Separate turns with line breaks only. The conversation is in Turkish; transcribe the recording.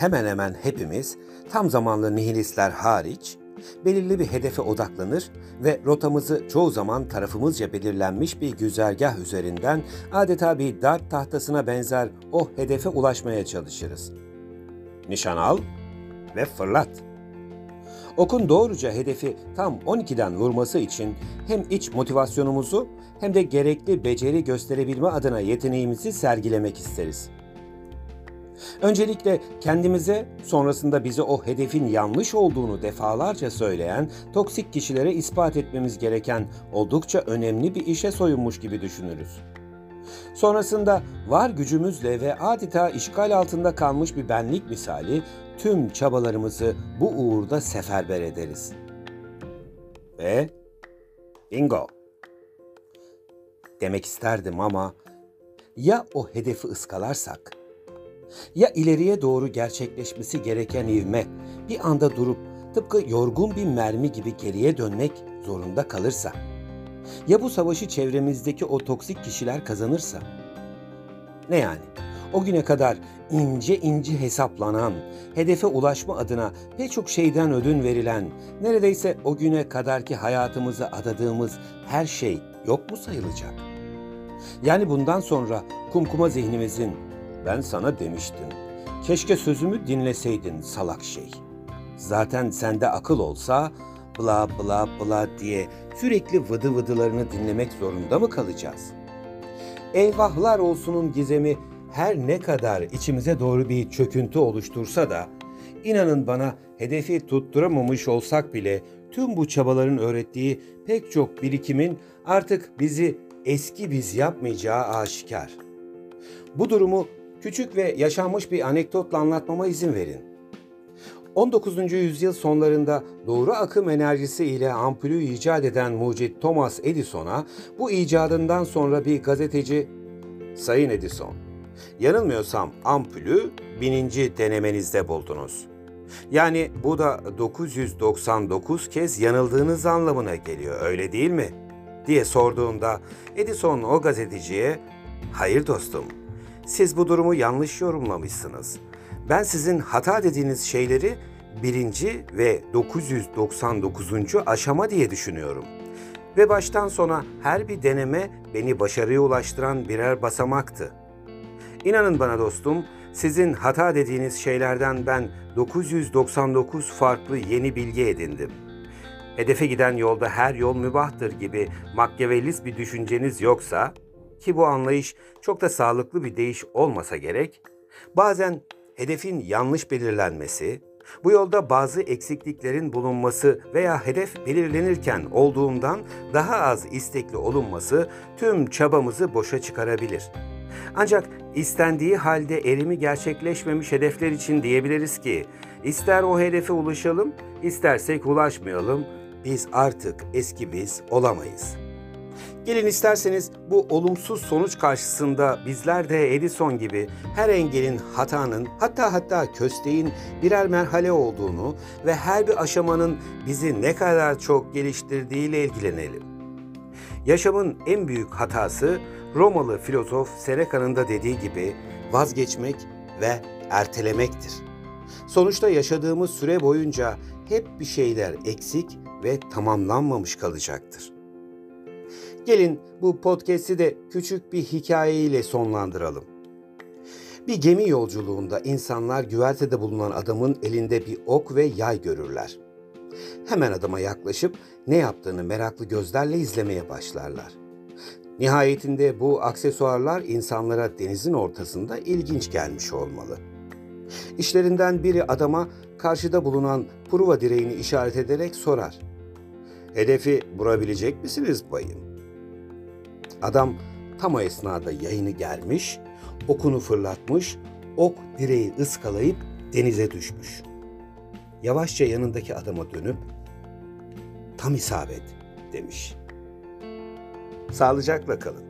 hemen hemen hepimiz tam zamanlı nihilistler hariç belirli bir hedefe odaklanır ve rotamızı çoğu zaman tarafımızca belirlenmiş bir güzergah üzerinden adeta bir dart tahtasına benzer o hedefe ulaşmaya çalışırız. Nişan al ve fırlat. Okun doğruca hedefi tam 12'den vurması için hem iç motivasyonumuzu hem de gerekli beceri gösterebilme adına yeteneğimizi sergilemek isteriz. Öncelikle kendimize, sonrasında bize o hedefin yanlış olduğunu defalarca söyleyen toksik kişilere ispat etmemiz gereken oldukça önemli bir işe soyunmuş gibi düşünürüz. Sonrasında var gücümüzle ve adeta işgal altında kalmış bir benlik misali tüm çabalarımızı bu uğurda seferber ederiz. Ve bingo. Demek isterdim ama ya o hedefi ıskalarsak? Ya ileriye doğru gerçekleşmesi gereken ivme bir anda durup tıpkı yorgun bir mermi gibi geriye dönmek zorunda kalırsa? Ya bu savaşı çevremizdeki o toksik kişiler kazanırsa? Ne yani? O güne kadar ince ince hesaplanan, hedefe ulaşma adına pek çok şeyden ödün verilen, neredeyse o güne kadarki hayatımızı adadığımız her şey yok mu sayılacak? Yani bundan sonra kumkuma zihnimizin ben sana demiştim. Keşke sözümü dinleseydin salak şey. Zaten sende akıl olsa bla bla bla diye sürekli vıdı vıdılarını dinlemek zorunda mı kalacağız? Eyvahlar olsunun gizemi her ne kadar içimize doğru bir çöküntü oluştursa da inanın bana hedefi tutturamamış olsak bile tüm bu çabaların öğrettiği pek çok birikimin artık bizi eski biz yapmayacağı aşikar. Bu durumu küçük ve yaşanmış bir anekdotla anlatmama izin verin. 19. yüzyıl sonlarında doğru akım enerjisi ile ampulü icat eden mucit Thomas Edison'a bu icadından sonra bir gazeteci Sayın Edison, yanılmıyorsam ampulü bininci denemenizde buldunuz. Yani bu da 999 kez yanıldığınız anlamına geliyor öyle değil mi? diye sorduğunda Edison o gazeteciye hayır dostum siz bu durumu yanlış yorumlamışsınız. Ben sizin hata dediğiniz şeyleri birinci ve 999. aşama diye düşünüyorum. Ve baştan sona her bir deneme beni başarıya ulaştıran birer basamaktı. İnanın bana dostum, sizin hata dediğiniz şeylerden ben 999 farklı yeni bilgi edindim. Hedefe giden yolda her yol mübahtır gibi makyavelist bir düşünceniz yoksa ki bu anlayış çok da sağlıklı bir değiş olmasa gerek, bazen hedefin yanlış belirlenmesi, bu yolda bazı eksikliklerin bulunması veya hedef belirlenirken olduğundan daha az istekli olunması tüm çabamızı boşa çıkarabilir. Ancak istendiği halde erimi gerçekleşmemiş hedefler için diyebiliriz ki ister o hedefe ulaşalım, istersek ulaşmayalım, biz artık eski biz olamayız.'' Gelin isterseniz bu olumsuz sonuç karşısında bizler de Edison gibi her engelin, hatanın, hatta hatta kösteğin birer merhale olduğunu ve her bir aşamanın bizi ne kadar çok geliştirdiğiyle ilgilenelim. Yaşamın en büyük hatası Romalı filozof Seneca'nın da dediği gibi vazgeçmek ve ertelemektir. Sonuçta yaşadığımız süre boyunca hep bir şeyler eksik ve tamamlanmamış kalacaktır. Gelin bu podcast'i de küçük bir hikayeyle sonlandıralım. Bir gemi yolculuğunda insanlar güvertede bulunan adamın elinde bir ok ve yay görürler. Hemen adama yaklaşıp ne yaptığını meraklı gözlerle izlemeye başlarlar. Nihayetinde bu aksesuarlar insanlara denizin ortasında ilginç gelmiş olmalı. İşlerinden biri adama karşıda bulunan pruva direğini işaret ederek sorar. Hedefi vurabilecek misiniz bayım? Adam tam o esnada yayını germiş, okunu fırlatmış, ok direği ıskalayıp denize düşmüş. Yavaşça yanındaki adama dönüp tam isabet demiş. Sağlıcakla kalın.